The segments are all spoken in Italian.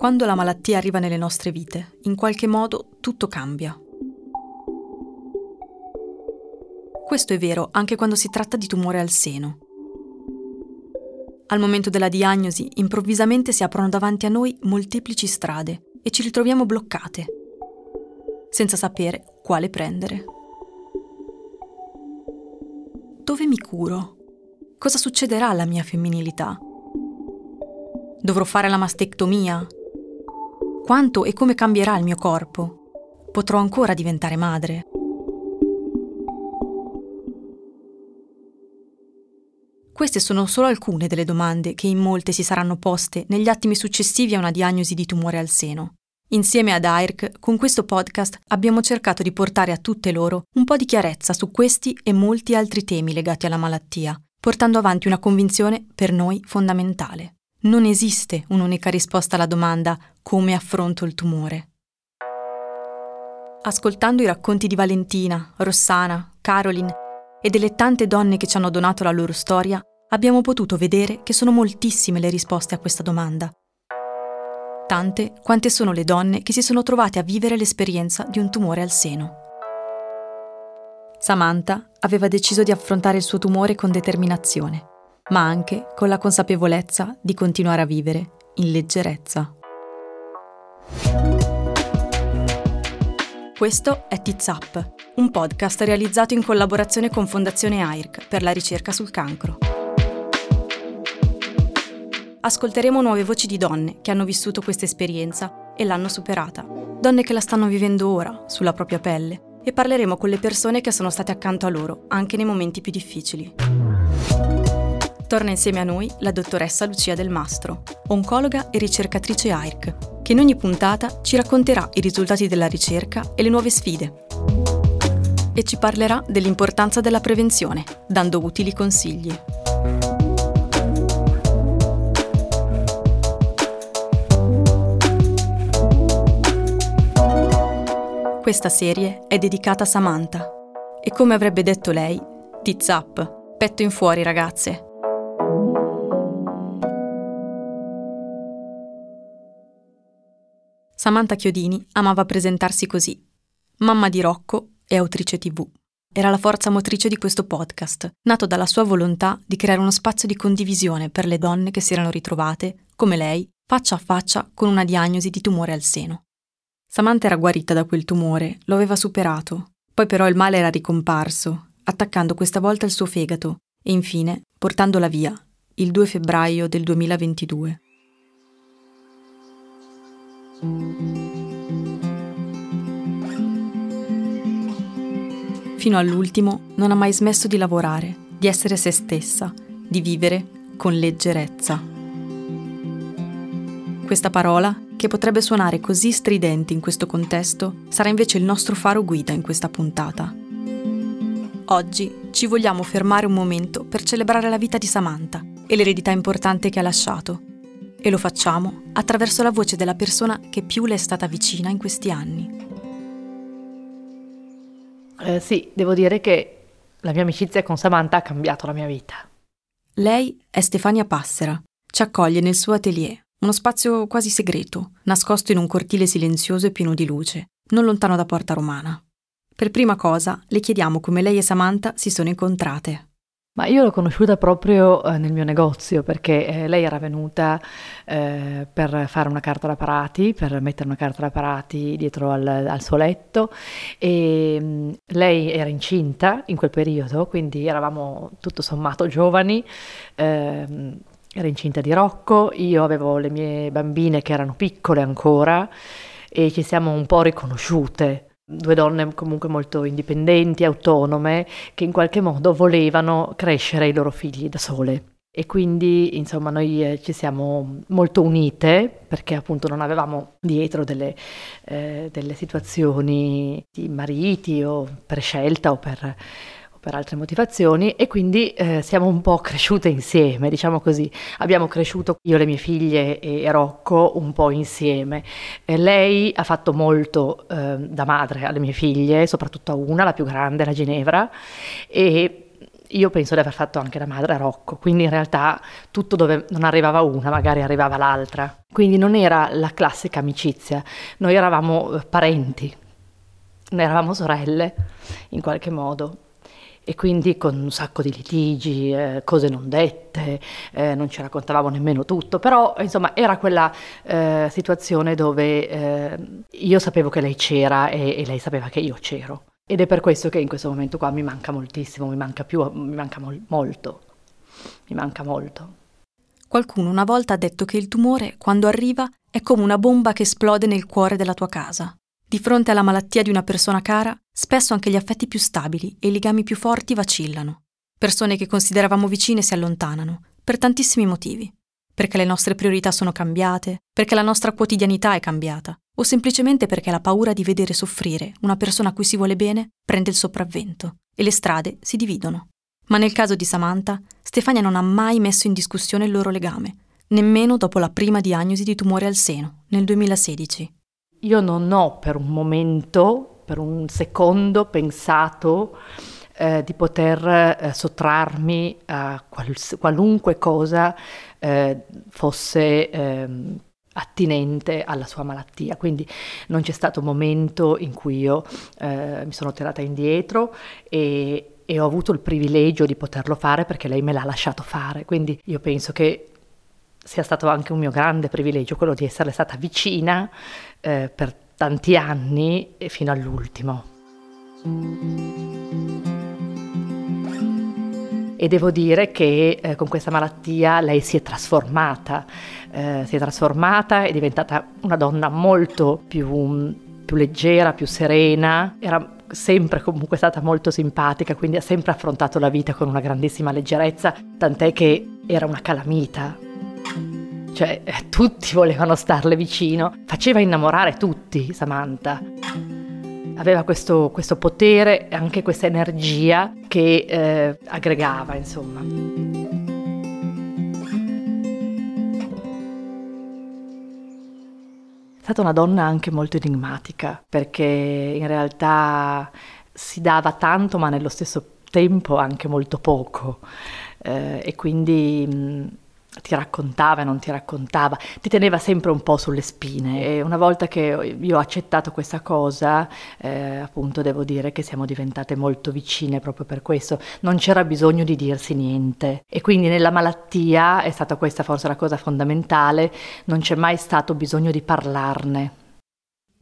Quando la malattia arriva nelle nostre vite, in qualche modo tutto cambia. Questo è vero anche quando si tratta di tumore al seno. Al momento della diagnosi, improvvisamente si aprono davanti a noi molteplici strade e ci ritroviamo bloccate, senza sapere quale prendere. Dove mi curo? Cosa succederà alla mia femminilità? Dovrò fare la mastectomia? Quanto e come cambierà il mio corpo? Potrò ancora diventare madre? Queste sono solo alcune delle domande che in molte si saranno poste negli attimi successivi a una diagnosi di tumore al seno. Insieme ad AIRC, con questo podcast abbiamo cercato di portare a tutte loro un po' di chiarezza su questi e molti altri temi legati alla malattia, portando avanti una convinzione per noi fondamentale. Non esiste un'unica risposta alla domanda come affronto il tumore. Ascoltando i racconti di Valentina, Rossana, Caroline e delle tante donne che ci hanno donato la loro storia, abbiamo potuto vedere che sono moltissime le risposte a questa domanda. Tante quante sono le donne che si sono trovate a vivere l'esperienza di un tumore al seno. Samantha aveva deciso di affrontare il suo tumore con determinazione ma anche con la consapevolezza di continuare a vivere in leggerezza. Questo è Tiz Up, un podcast realizzato in collaborazione con Fondazione AIRC per la ricerca sul cancro. Ascolteremo nuove voci di donne che hanno vissuto questa esperienza e l'hanno superata, donne che la stanno vivendo ora, sulla propria pelle, e parleremo con le persone che sono state accanto a loro, anche nei momenti più difficili. Torna insieme a noi la dottoressa Lucia Del Mastro, oncologa e ricercatrice AIRC, che in ogni puntata ci racconterà i risultati della ricerca e le nuove sfide. E ci parlerà dell'importanza della prevenzione, dando utili consigli. Questa serie è dedicata a Samantha e come avrebbe detto lei, tits up, petto in fuori ragazze. Samantha Chiodini amava presentarsi così. Mamma di Rocco e autrice tv. Era la forza motrice di questo podcast, nato dalla sua volontà di creare uno spazio di condivisione per le donne che si erano ritrovate, come lei, faccia a faccia con una diagnosi di tumore al seno. Samantha era guarita da quel tumore, lo aveva superato, poi però il male era ricomparso, attaccando questa volta il suo fegato e infine portandola via, il 2 febbraio del 2022. Fino all'ultimo non ha mai smesso di lavorare, di essere se stessa, di vivere con leggerezza. Questa parola, che potrebbe suonare così stridente in questo contesto, sarà invece il nostro faro guida in questa puntata. Oggi ci vogliamo fermare un momento per celebrare la vita di Samantha e l'eredità importante che ha lasciato e lo facciamo attraverso la voce della persona che più le è stata vicina in questi anni. Eh, sì, devo dire che la mia amicizia con Samantha ha cambiato la mia vita. Lei è Stefania Passera. Ci accoglie nel suo atelier, uno spazio quasi segreto, nascosto in un cortile silenzioso e pieno di luce, non lontano da Porta Romana. Per prima cosa le chiediamo come lei e Samantha si sono incontrate. Ma io l'ho conosciuta proprio eh, nel mio negozio perché eh, lei era venuta eh, per fare una carta da parati, per mettere una carta da parati dietro al, al suo letto e mm, lei era incinta in quel periodo, quindi eravamo tutto sommato giovani. Ehm, era incinta di Rocco, io avevo le mie bambine che erano piccole ancora e ci siamo un po' riconosciute due donne comunque molto indipendenti, autonome, che in qualche modo volevano crescere i loro figli da sole. E quindi insomma noi eh, ci siamo molto unite perché appunto non avevamo dietro delle, eh, delle situazioni di mariti o per scelta o per per altre motivazioni e quindi eh, siamo un po' cresciute insieme, diciamo così. Abbiamo cresciuto io, le mie figlie e Rocco un po' insieme. E lei ha fatto molto eh, da madre alle mie figlie, soprattutto a una, la più grande, la Ginevra, e io penso di aver fatto anche da madre a Rocco, quindi in realtà tutto dove non arrivava una, magari arrivava l'altra. Quindi non era la classica amicizia, noi eravamo eh, parenti, noi eravamo sorelle in qualche modo e quindi con un sacco di litigi, eh, cose non dette, eh, non ci raccontavamo nemmeno tutto, però insomma era quella eh, situazione dove eh, io sapevo che lei c'era e, e, lei sapeva che io c'ero. Ed è per questo che in questo momento qua mi manca moltissimo, mi manca più, mi manca mol- molto, mi manca molto. Qualcuno una volta ha detto che il tumore, quando arriva, è come una bomba che esplode nel cuore della tua casa. Di fronte alla malattia di una persona cara, spesso anche gli affetti più stabili e i legami più forti vacillano. Persone che consideravamo vicine si allontanano, per tantissimi motivi. Perché le nostre priorità sono cambiate, perché la nostra quotidianità è cambiata, o semplicemente perché la paura di vedere soffrire una persona a cui si vuole bene prende il sopravvento e le strade si dividono. Ma nel caso di Samantha, Stefania non ha mai messo in discussione il loro legame, nemmeno dopo la prima diagnosi di tumore al seno, nel 2016. Io non ho per un momento, per un secondo pensato eh, di poter eh, sottrarmi a quals- qualunque cosa eh, fosse ehm, attinente alla sua malattia. Quindi non c'è stato un momento in cui io eh, mi sono tirata indietro e, e ho avuto il privilegio di poterlo fare perché lei me l'ha lasciato fare. Quindi io penso che sia stato anche un mio grande privilegio quello di essere stata vicina eh, per tanti anni e fino all'ultimo. E devo dire che eh, con questa malattia lei si è trasformata, eh, si è trasformata, è diventata una donna molto più, più leggera, più serena, era sempre comunque stata molto simpatica, quindi ha sempre affrontato la vita con una grandissima leggerezza, tant'è che era una calamita, cioè eh, tutti volevano starle vicino, faceva innamorare tutti Samantha. Aveva questo, questo potere e anche questa energia che eh, aggregava, insomma. È stata una donna anche molto enigmatica, perché in realtà si dava tanto, ma nello stesso tempo anche molto poco. Eh, e quindi ti raccontava e non ti raccontava, ti teneva sempre un po' sulle spine. E una volta che io ho accettato questa cosa, eh, appunto devo dire che siamo diventate molto vicine proprio per questo, non c'era bisogno di dirsi niente. E quindi nella malattia è stata questa forse la cosa fondamentale, non c'è mai stato bisogno di parlarne.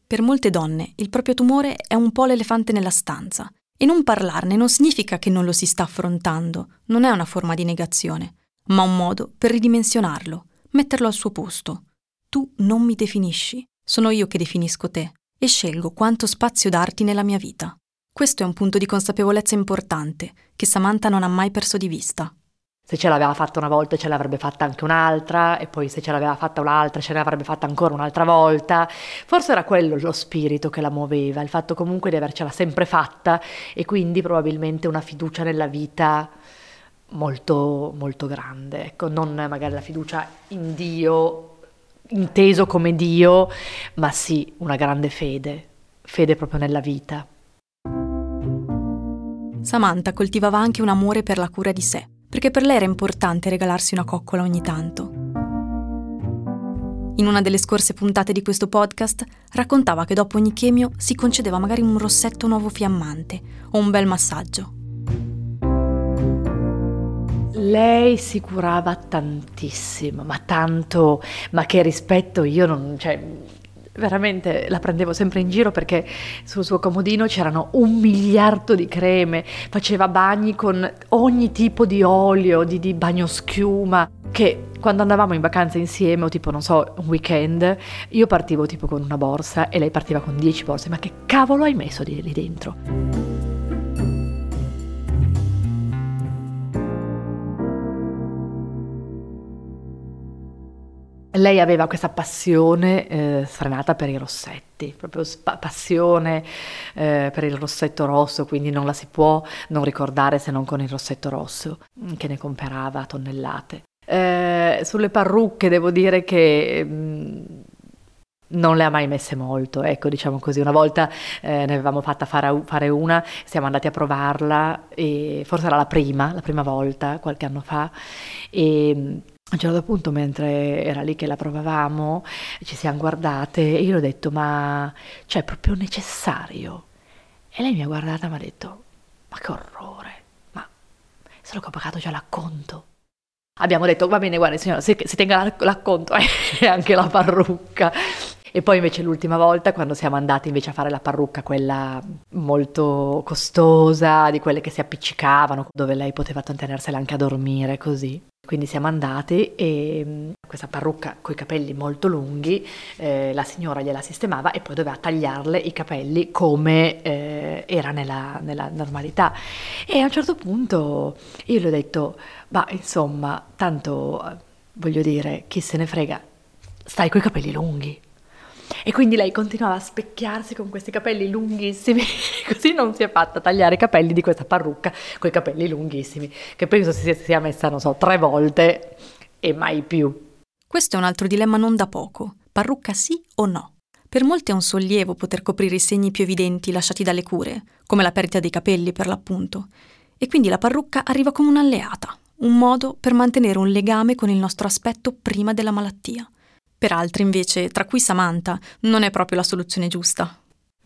Per molte donne il proprio tumore è un po' l'elefante nella stanza. E non parlarne non significa che non lo si sta affrontando, non è una forma di negazione ma un modo per ridimensionarlo, metterlo al suo posto. Tu non mi definisci, sono io che definisco te e scelgo quanto spazio darti nella mia vita. Questo è un punto di consapevolezza importante che Samantha non ha mai perso di vista. Se ce l'aveva fatta una volta ce l'avrebbe fatta anche un'altra e poi se ce l'aveva fatta un'altra ce l'avrebbe fatta ancora un'altra volta. Forse era quello lo spirito che la muoveva, il fatto comunque di avercela sempre fatta e quindi probabilmente una fiducia nella vita molto, molto grande, ecco, non magari la fiducia in Dio inteso come Dio, ma sì, una grande fede, fede proprio nella vita. Samantha coltivava anche un amore per la cura di sé, perché per lei era importante regalarsi una coccola ogni tanto. In una delle scorse puntate di questo podcast raccontava che dopo ogni chemio si concedeva magari un rossetto nuovo fiammante o un bel massaggio Lei si curava tantissimo, ma tanto, ma che rispetto io non, cioè, veramente la prendevo sempre in giro perché sul suo comodino c'erano un miliardo di creme, faceva bagni con ogni tipo di olio, di, di bagno che quando andavamo in vacanza insieme o tipo non so un weekend io partivo tipo con una borsa e lei partiva con dieci borse ma che cavolo hai messo di lì dentro? Lei aveva questa passione eh, sfrenata per i rossetti, proprio spa- passione eh, per il rossetto rosso, quindi non la si può non ricordare se non con il rossetto rosso, mm, che ne comprava tonnellate. Eh, sulle parrucche devo dire che mh, mm, non le ha mai messe molto, ecco diciamo così, una volta eh, ne avevamo fatta fare, una, siamo andati a provarla e forse era la prima, la prima volta, qualche anno fa, e a un certo punto, mentre era lì che la provavamo, ci siamo guardate e io le ho detto: Ma cioè, è proprio necessario? E lei mi ha guardata e mi ha detto: Ma che orrore, ma solo che ho pagato già l'acconto. Abbiamo detto: Va bene, guarda, signora, si, si tenga l'acconto e anche la parrucca. E poi invece l'ultima volta, quando siamo andati invece a fare la parrucca, quella molto costosa, di quelle che si appiccicavano, dove lei poteva tenersela anche a dormire così. Quindi siamo andati e mm, questa parrucca con i capelli molto lunghi, eh, la signora gliela sistemava e poi doveva tagliarle i capelli come eh, era nella, nella, normalità. E a un certo punto io le ho detto, ma insomma, tanto eh, voglio dire, chi se ne frega, stai coi capelli lunghi. E quindi lei continuava a specchiarsi con questi capelli lunghissimi, così non si è fatta tagliare i capelli di questa parrucca con i capelli lunghissimi, che penso si sia messa, non so, tre volte e mai più. Questo è un altro dilemma non da poco. Parrucca sì o no? Per molti è un sollievo poter coprire i segni più evidenti lasciati dalle cure, come la perdita dei capelli per l'appunto. E quindi la parrucca arriva come un'alleata, un modo per mantenere un legame con il nostro aspetto prima della malattia. Per altri, invece, tra cui Samantha, non è proprio la soluzione giusta.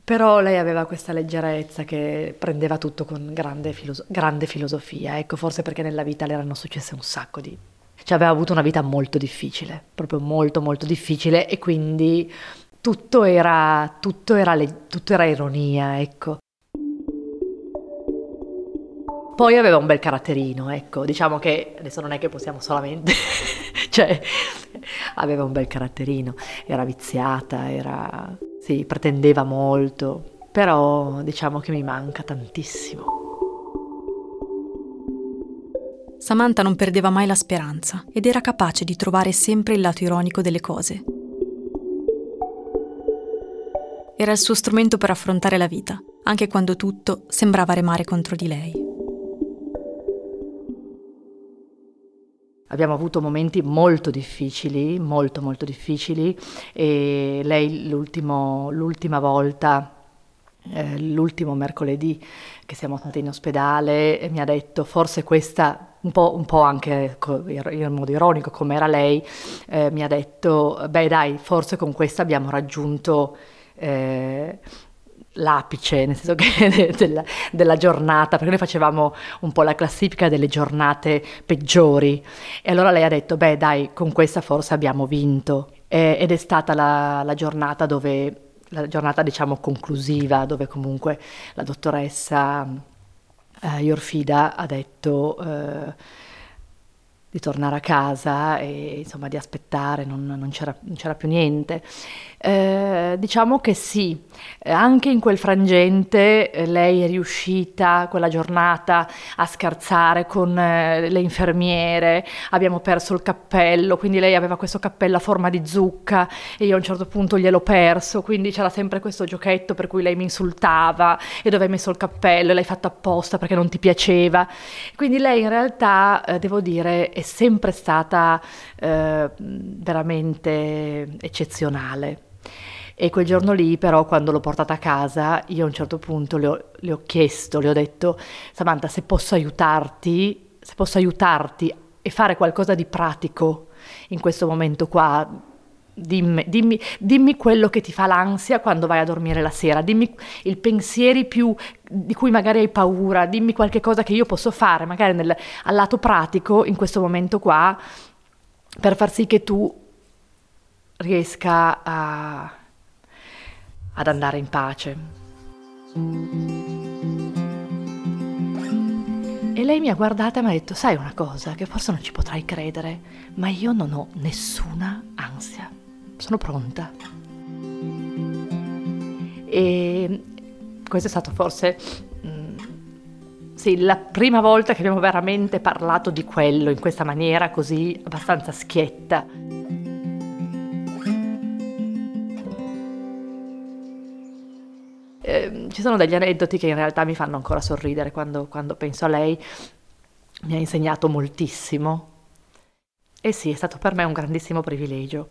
Però lei aveva questa leggerezza che prendeva tutto con grande, filoso- grande filosofia, ecco, forse perché nella vita le erano successe un sacco di... Cioè aveva avuto una vita molto difficile, proprio molto molto difficile e quindi tutto era, tutto era, le- tutto era ironia, ecco. Poi aveva un bel caratterino, ecco, diciamo che adesso non è che possiamo solamente, cioè aveva un bel caratterino, era viziata, era, sì, pretendeva molto, però diciamo che mi manca tantissimo. Samantha non perdeva mai la speranza ed era capace di trovare sempre il lato ironico delle cose. Era il suo strumento per affrontare la vita, anche quando tutto sembrava remare contro di lei. Abbiamo avuto momenti molto difficili, molto molto difficili e lei l'ultima volta, eh, l'ultimo mercoledì che siamo stati in ospedale mi ha detto forse questa un po', un po', anche in modo ironico come era lei, eh, mi ha detto, beh dai, forse con questa abbiamo raggiunto eh, l'apice, nel senso che della, della, giornata, perché noi facevamo un po' la classifica delle giornate peggiori. E allora lei ha detto, beh dai, con questa forse abbiamo vinto. E, ed è stata la, la, giornata dove, la giornata diciamo conclusiva, dove comunque la dottoressa eh, Iorfida ha detto... Eh, di tornare a casa e insomma di aspettare, non, non, c'era, non c'era, più niente. Eh, diciamo che sì, anche in quel frangente eh, lei è riuscita quella giornata a scherzare con eh, le infermiere, abbiamo perso il cappello, quindi lei aveva questo cappello a forma di zucca e io a un certo punto gliel'ho perso, quindi c'era sempre questo giochetto per cui lei mi insultava e dove hai messo il cappello e l'hai fatto apposta perché non ti piaceva. Quindi lei in realtà, devo dire, è sempre stata eh, veramente eccezionale. E quel giorno lì, però, quando l'ho portata a casa, io a un certo punto le ho, le ho chiesto, le ho detto, Samantha, se posso aiutarti, se posso aiutarti e fare qualcosa di pratico in questo momento qua, Dimmi, dimmi, dimmi, quello che ti fa l'ansia quando vai a dormire la sera, dimmi i pensieri più di cui magari hai paura, dimmi qualche cosa che io posso fare, magari nel, al lato pratico, in questo momento qua, per far sì che tu riesca a, ad andare in pace. E lei mi ha guardata e mi ha detto, sai una cosa, che forse non ci potrai credere, ma io non ho nessuna ansia sono pronta. E questo è stato forse mm, sì, la prima volta che abbiamo veramente parlato di quello in questa maniera così abbastanza schietta. Ci sono degli aneddoti che in realtà mi fanno ancora sorridere quando, quando penso a lei. Mi ha insegnato moltissimo eh sì, è stato per me un grandissimo privilegio.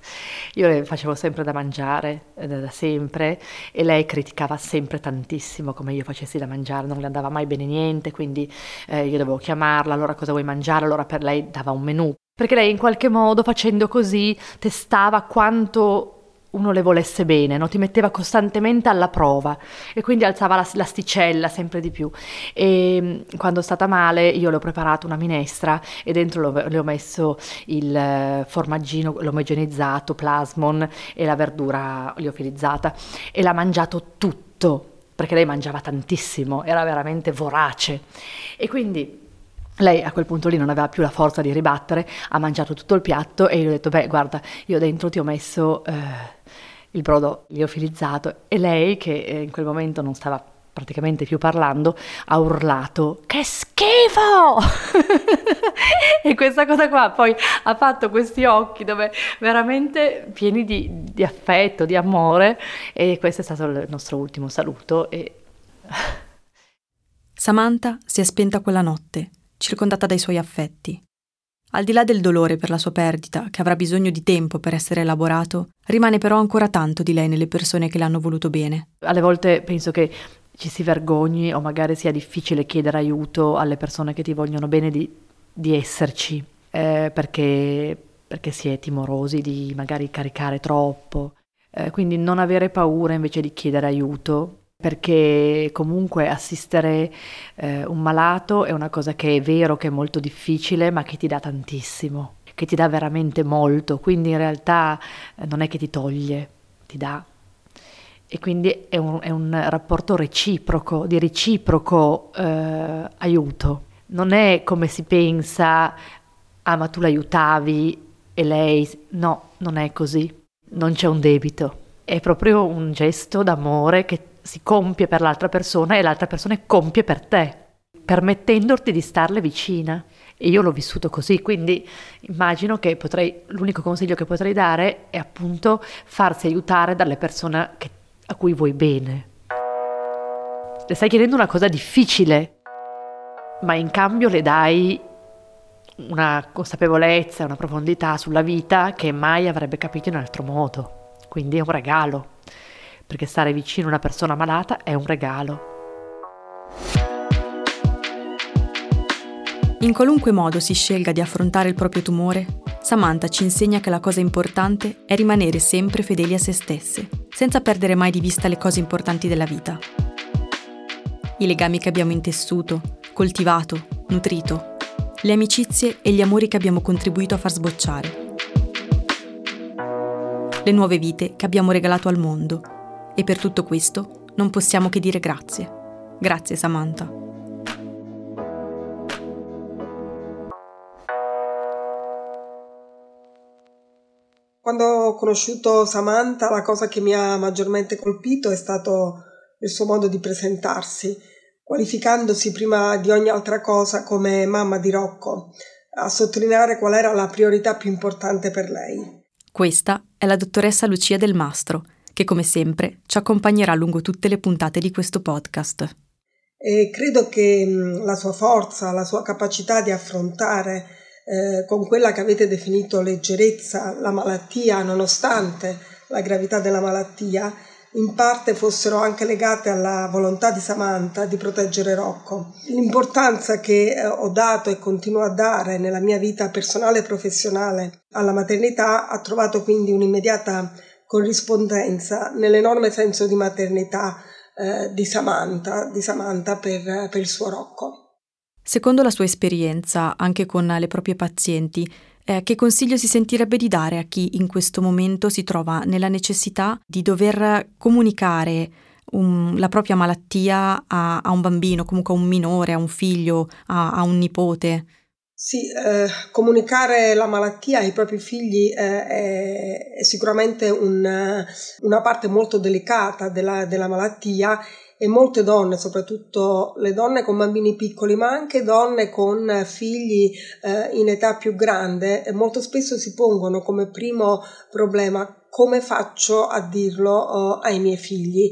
Io le facevo sempre da mangiare, eh, da sempre, e lei criticava sempre tantissimo come io facessi da mangiare, non le andava mai bene niente, quindi eh, io dovevo chiamarla, allora cosa vuoi mangiare? Allora per lei dava un menù. Perché lei in qualche modo facendo così testava quanto uno le volesse bene, no? ti metteva costantemente alla prova e quindi alzava la, l'asticella sempre di più. E mm, quando è stata male io le ho preparato una minestra e dentro le ho messo il eh, formaggino, l'omogenizzato, plasmon e la verdura liofilizzata e l'ha mangiato tutto perché lei mangiava tantissimo, era veramente vorace e quindi lei a quel punto lì non aveva più la forza di ribattere, ha mangiato tutto il piatto e io ho detto, beh guarda, io dentro ti ho messo eh, il brodo liofilizzato e lei, che eh, in quel momento non stava praticamente più parlando, ha urlato che schifo! e questa cosa qua poi ha fatto questi occhi dove veramente pieni di, di affetto, di amore e questo è stato il nostro ultimo saluto. E... Samantha si è spenta quella notte circondata dai suoi affetti. Al di là del dolore per la sua perdita, che avrà bisogno di tempo per essere elaborato, rimane però ancora tanto di lei nelle persone che le hanno voluto bene. Alle volte penso che ci si vergogni o magari sia difficile chiedere aiuto alle persone che ti vogliono bene di, di esserci, eh, perché, perché si è timorosi di magari caricare troppo. Eh, quindi non avere paura invece di chiedere aiuto perché comunque assistere eh, un malato è una cosa che è vero che è molto difficile, ma che ti dà tantissimo, che ti dà veramente molto, quindi in realtà eh, non è che ti toglie, ti dà. E quindi è un, è un rapporto reciproco, di reciproco eh, aiuto. Non è come si pensa, ah ma tu l'aiutavi e lei... No, non è così, non c'è un debito. È proprio un gesto d'amore che si compie per l'altra persona e l'altra persona compie per te, permettendoti di starle vicina. E io l'ho vissuto così, quindi immagino che potrei, l'unico consiglio che potrei dare è appunto farsi aiutare dalle persone che, a cui vuoi bene. Le stai chiedendo una cosa difficile, ma in cambio le dai una consapevolezza, una profondità sulla vita che mai avrebbe capito in altro modo. Quindi è un regalo perché stare vicino a una persona malata è un regalo. In qualunque modo si scelga di affrontare il proprio tumore, Samantha ci insegna che la cosa importante è rimanere sempre fedeli a se stesse, senza perdere mai di vista le cose importanti della vita. I legami che abbiamo intessuto, coltivato, nutrito, le amicizie e gli amori che abbiamo contribuito a far sbocciare, le nuove vite che abbiamo regalato al mondo e per tutto questo non possiamo che dire grazie. Grazie Samantha. Quando ho conosciuto Samantha, la cosa che mi ha maggiormente colpito è stato il suo modo di presentarsi, qualificandosi prima di ogni altra cosa come mamma di Rocco, a sottolineare qual era la priorità più importante per lei. Questa è la dottoressa Lucia Del Mastro, che come sempre ci accompagnerà lungo tutte le puntate di questo podcast. E credo che la sua forza, la sua capacità di affrontare eh, con quella che avete definito leggerezza la malattia, nonostante la gravità della malattia, in parte fossero anche legate alla volontà di Samantha di proteggere Rocco. L'importanza che eh, ho dato e continuo a dare nella mia vita personale e professionale alla maternità ha trovato quindi un'immediata corrispondenza nell'enorme senso di maternità eh, di Samantha, di Samantha per, per il suo Rocco. Secondo la sua esperienza, anche con le proprie pazienti, eh, che consiglio si sentirebbe di dare a chi in questo momento si trova nella necessità di dover comunicare un, la propria malattia a, a, un bambino, comunque a un minore, a un figlio, a, a un nipote? Sì, eh, comunicare la malattia ai propri figli eh, è, è, sicuramente un, una parte molto delicata della, della malattia e molte donne, soprattutto le donne con bambini piccoli, ma anche donne con figli eh, in età più grande, molto spesso si pongono come primo problema come faccio a dirlo uh, ai miei figli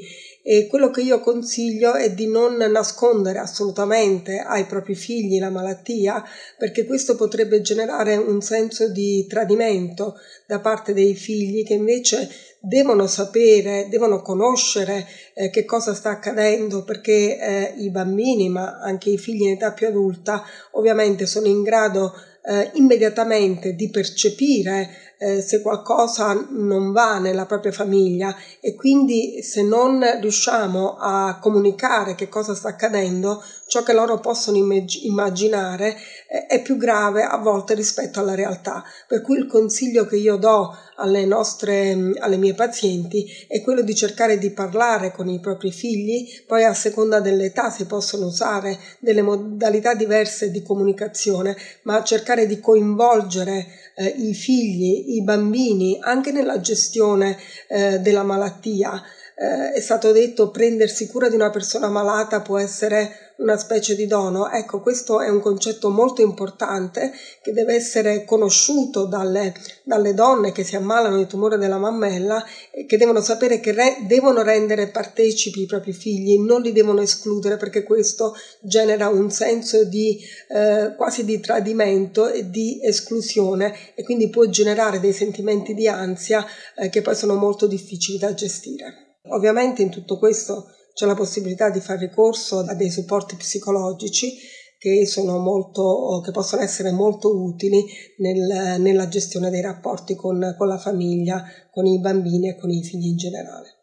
e quello che io consiglio è di non nascondere assolutamente ai propri figli la malattia perché questo potrebbe generare un senso di tradimento da parte dei figli che invece devono sapere, devono conoscere eh, che cosa sta accadendo perché eh, i bambini ma anche i figli in età più adulta ovviamente sono in grado eh, immediatamente di percepire eh, se qualcosa non va nella propria famiglia e quindi se non riusciamo a comunicare che cosa sta accadendo, ciò che loro possono immag- immaginare eh, è più grave a volte rispetto alla realtà. Per cui il consiglio che io do alle nostre, alle mie pazienti è quello di cercare di parlare con i propri figli, poi a seconda dell'età si possono usare delle modalità diverse di comunicazione, ma cercare di coinvolgere eh, i figli, i bambini anche nella gestione eh, della malattia. Eh, è stato detto prendersi cura di una persona malata può essere una specie di dono. Ecco, questo è un concetto molto importante che deve essere conosciuto dalle, dalle donne che si ammalano di tumore della mammella e che devono sapere che re, devono rendere partecipi i propri figli, non li devono escludere perché questo genera un senso di eh, quasi di tradimento e di esclusione e quindi può generare dei sentimenti di ansia eh, che poi sono molto difficili da gestire. Ovviamente in tutto questo c'è la possibilità di fare ricorso a dei supporti psicologici che, molto, che possono essere molto utili nel, nella gestione dei rapporti con, con la famiglia, con i bambini e con i figli in generale.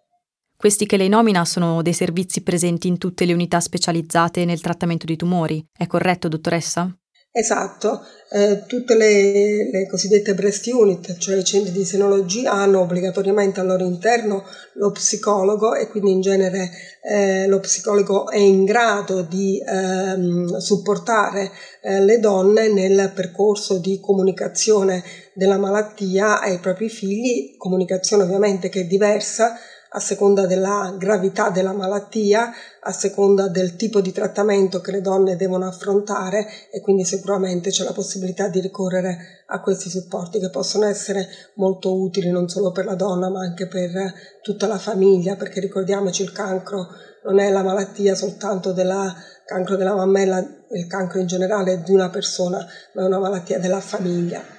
Questi che lei nomina sono dei servizi presenti in tutte le unità specializzate nel trattamento di tumori. È corretto, dottoressa? Esatto, eh, tutte le, le, cosiddette breast unit, cioè i centri di senologia, hanno obbligatoriamente al loro interno lo psicologo e quindi in genere eh, lo psicologo è in grado di ehm, supportare eh, le donne nel percorso di comunicazione della malattia ai propri figli, comunicazione ovviamente che è diversa a seconda della gravità della malattia, a seconda del tipo di trattamento che le donne devono affrontare e quindi sicuramente c'è la possibilità di ricorrere a questi supporti che possono essere molto utili non solo per la donna ma anche per tutta la famiglia perché ricordiamoci il cancro non è la malattia soltanto del cancro della mammella, il cancro in generale di una persona ma è una malattia della famiglia.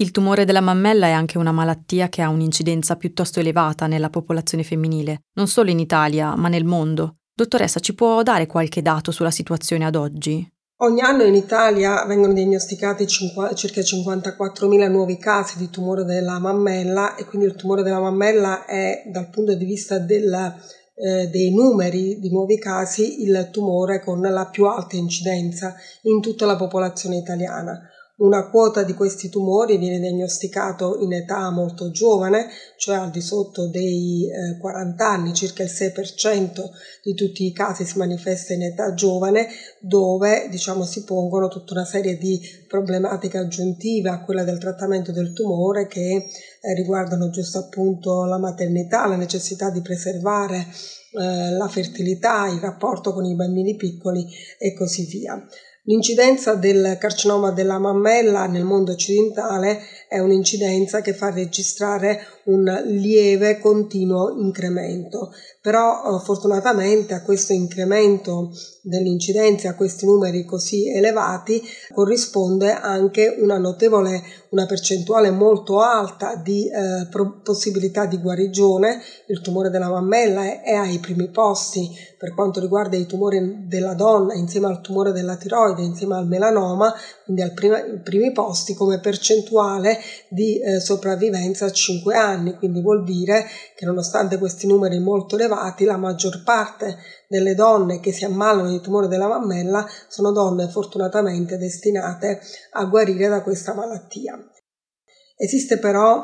Il tumore della mammella è anche una malattia che ha un'incidenza piuttosto elevata nella popolazione femminile, non solo in Italia, ma nel mondo. Dottoressa, ci può dare qualche dato sulla situazione ad oggi? Ogni anno in Italia vengono diagnosticati circa 54.000 nuovi casi di tumore della mammella e quindi il tumore della mammella è dal punto di vista del, eh, dei numeri di nuovi casi il tumore con la più alta incidenza in tutta la popolazione italiana. Una quota di questi tumori viene diagnosticato in età molto giovane, cioè al di sotto dei eh, 40 anni, circa il 6% di tutti i casi si manifesta in età giovane, dove diciamo, si pongono tutta una serie di problematiche aggiuntive a quella del trattamento del tumore che eh, riguardano giusto appunto la maternità, la necessità di preservare eh, la fertilità, il rapporto con i bambini piccoli e così via. L'incidenza del carcinoma della mammella nel mondo occidentale è un'incidenza che fa registrare un lieve continuo incremento però eh, fortunatamente a questo incremento dell'incidenza, a questi numeri così elevati, corrisponde anche una notevole, una percentuale molto alta di eh, pro- possibilità di guarigione. Il tumore della mammella è, è, ai primi posti per quanto riguarda i tumori della donna, insieme al tumore della tiroide, insieme al melanoma, quindi ai primi, primi posti come percentuale di eh, sopravvivenza a 5 anni. Quindi vuol dire che nonostante questi numeri molto elevati, la maggior parte delle donne che si ammalano di tumore della mammella sono donne fortunatamente destinate a guarire da questa malattia. Esiste però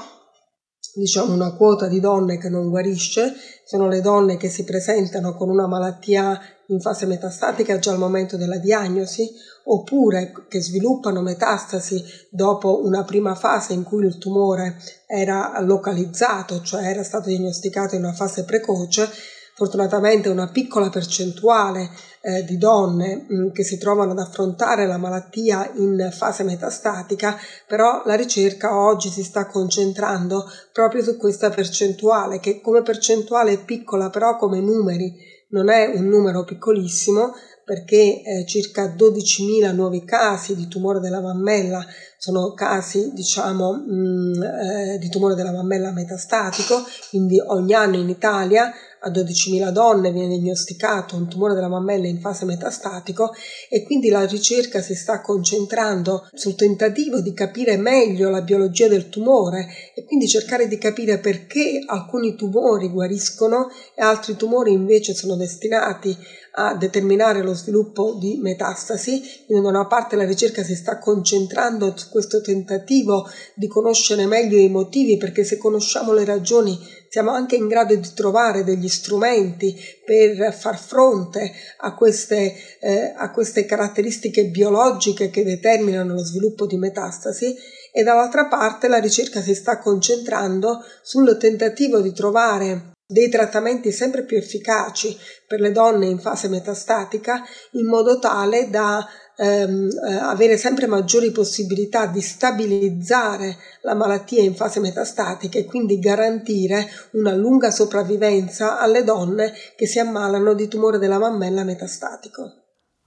diciamo una quota di donne che non guarisce, sono le donne che si presentano con una malattia in fase metastatica già al momento della diagnosi, oppure che sviluppano metastasi dopo una prima fase in cui il tumore era localizzato, cioè era stato diagnosticato in una fase precoce, fortunatamente una piccola percentuale eh, di donne mh, mm, che si trovano ad affrontare la malattia in fase metastatica, però la ricerca oggi si sta concentrando proprio su questa percentuale, che come percentuale è piccola, però come numeri non è un numero piccolissimo, perché eh, circa 12.000 nuovi casi di tumore della mammella sono casi diciamo mh, mm, eh, di tumore della mammella metastatico, quindi ogni anno in Italia a 12.000 donne viene diagnosticato un tumore della mammella in fase metastatico e quindi la ricerca si sta concentrando sul tentativo di capire meglio la biologia del tumore e quindi cercare di capire perché alcuni tumori guariscono e altri tumori invece sono destinati a determinare lo sviluppo di metastasi. In una parte la ricerca si sta concentrando su questo tentativo di conoscere meglio i motivi perché se conosciamo le ragioni siamo anche in grado di trovare degli strumenti per far fronte a queste, eh, a queste caratteristiche biologiche che determinano lo sviluppo di metastasi. E dall'altra parte la ricerca si sta concentrando sul tentativo di trovare dei trattamenti sempre più efficaci per le donne in fase metastatica in modo tale da ehm, eh, avere sempre maggiori possibilità di stabilizzare la malattia in fase metastatica e quindi garantire una lunga sopravvivenza alle donne che si ammalano di tumore della mammella metastatico.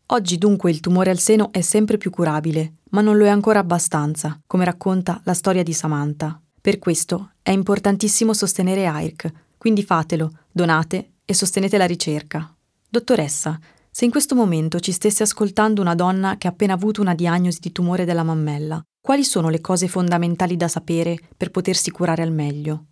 Oggi dunque il tumore al seno è sempre più curabile, ma non lo è ancora abbastanza, come racconta la storia di Samantha. Per questo è importantissimo sostenere AIRC, quindi fatelo, donate e sostenete la ricerca. Dottoressa, se in questo momento ci stesse ascoltando una donna che ha appena avuto una diagnosi di tumore della mammella, quali sono le cose fondamentali da sapere per potersi curare al meglio?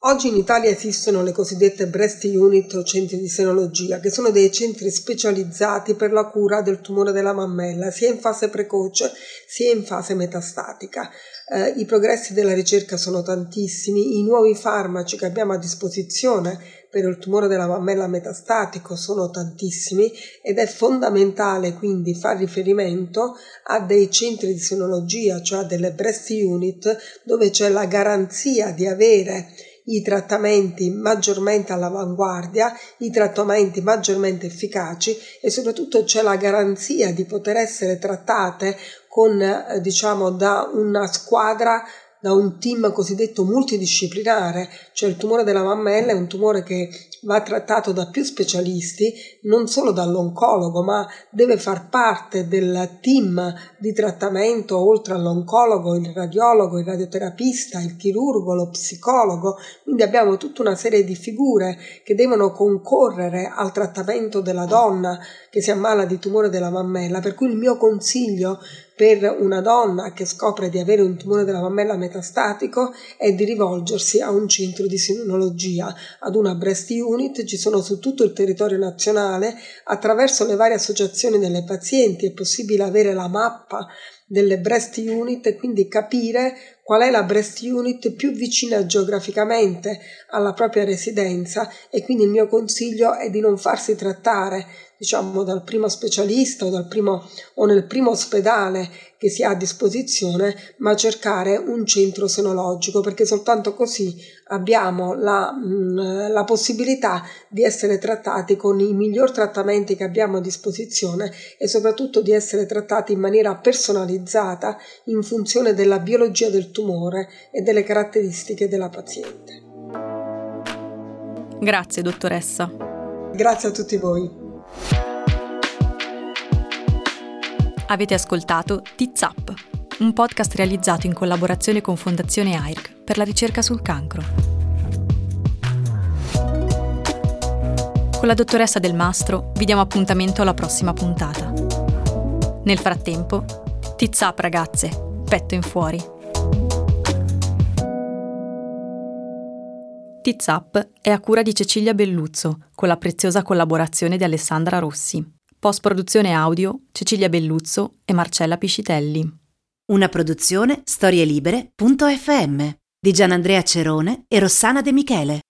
Oggi in Italia esistono le cosiddette breast unit o centri di senologia, che sono dei centri specializzati per la cura del tumore della mammella, sia in fase precoce sia in fase metastatica. Eh, I progressi della ricerca sono tantissimi, i nuovi farmaci che abbiamo a disposizione per il tumore della mammella metastatico sono tantissimi ed è fondamentale quindi fare riferimento a dei centri di senologia, cioè a delle breast unit, dove c'è la garanzia di avere i trattamenti maggiormente all'avanguardia, i trattamenti maggiormente efficaci e soprattutto c'è la garanzia di poter essere trattate con eh, diciamo da una squadra da un team cosiddetto multidisciplinare, cioè il tumore della mammella è un tumore che va trattato da più specialisti, non solo dall'oncologo, ma deve far parte del team di trattamento oltre all'oncologo, il radiologo, il radioterapista, il chirurgo, lo psicologo, quindi abbiamo tutta una serie di figure che devono concorrere al trattamento della donna che si ammala di tumore della mammella, per cui il mio consiglio per una donna che scopre di avere un tumore della mammella metastatico è di rivolgersi a un centro di sinologia, ad una breast unit, ci sono su tutto il territorio nazionale, attraverso le varie associazioni delle pazienti è possibile avere la mappa delle breast unit e quindi capire qual è la breast unit più vicina geograficamente alla propria residenza e quindi il mio consiglio è di non farsi trattare diciamo dal primo specialista o, dal primo, o nel primo ospedale che si ha a disposizione, ma cercare un centro senologico, perché soltanto così abbiamo la, mh, la possibilità di essere trattati con i miglior trattamenti che abbiamo a disposizione e soprattutto di essere trattati in maniera personalizzata in funzione della biologia del tumore e delle caratteristiche della paziente. Grazie dottoressa. Grazie a tutti voi. Avete ascoltato TIZAP, un podcast realizzato in collaborazione con Fondazione AIRC per la ricerca sul cancro. Con la dottoressa Del Mastro vi diamo appuntamento alla prossima puntata. Nel frattempo, TIZAP ragazze, petto in fuori. TIZAP è a cura di Cecilia Belluzzo, con la preziosa collaborazione di Alessandra Rossi. Post-produzione audio Cecilia Belluzzo e Marcella Piscitelli. Una produzione storielibere.fm di Gianandrea Cerone e Rossana De Michele.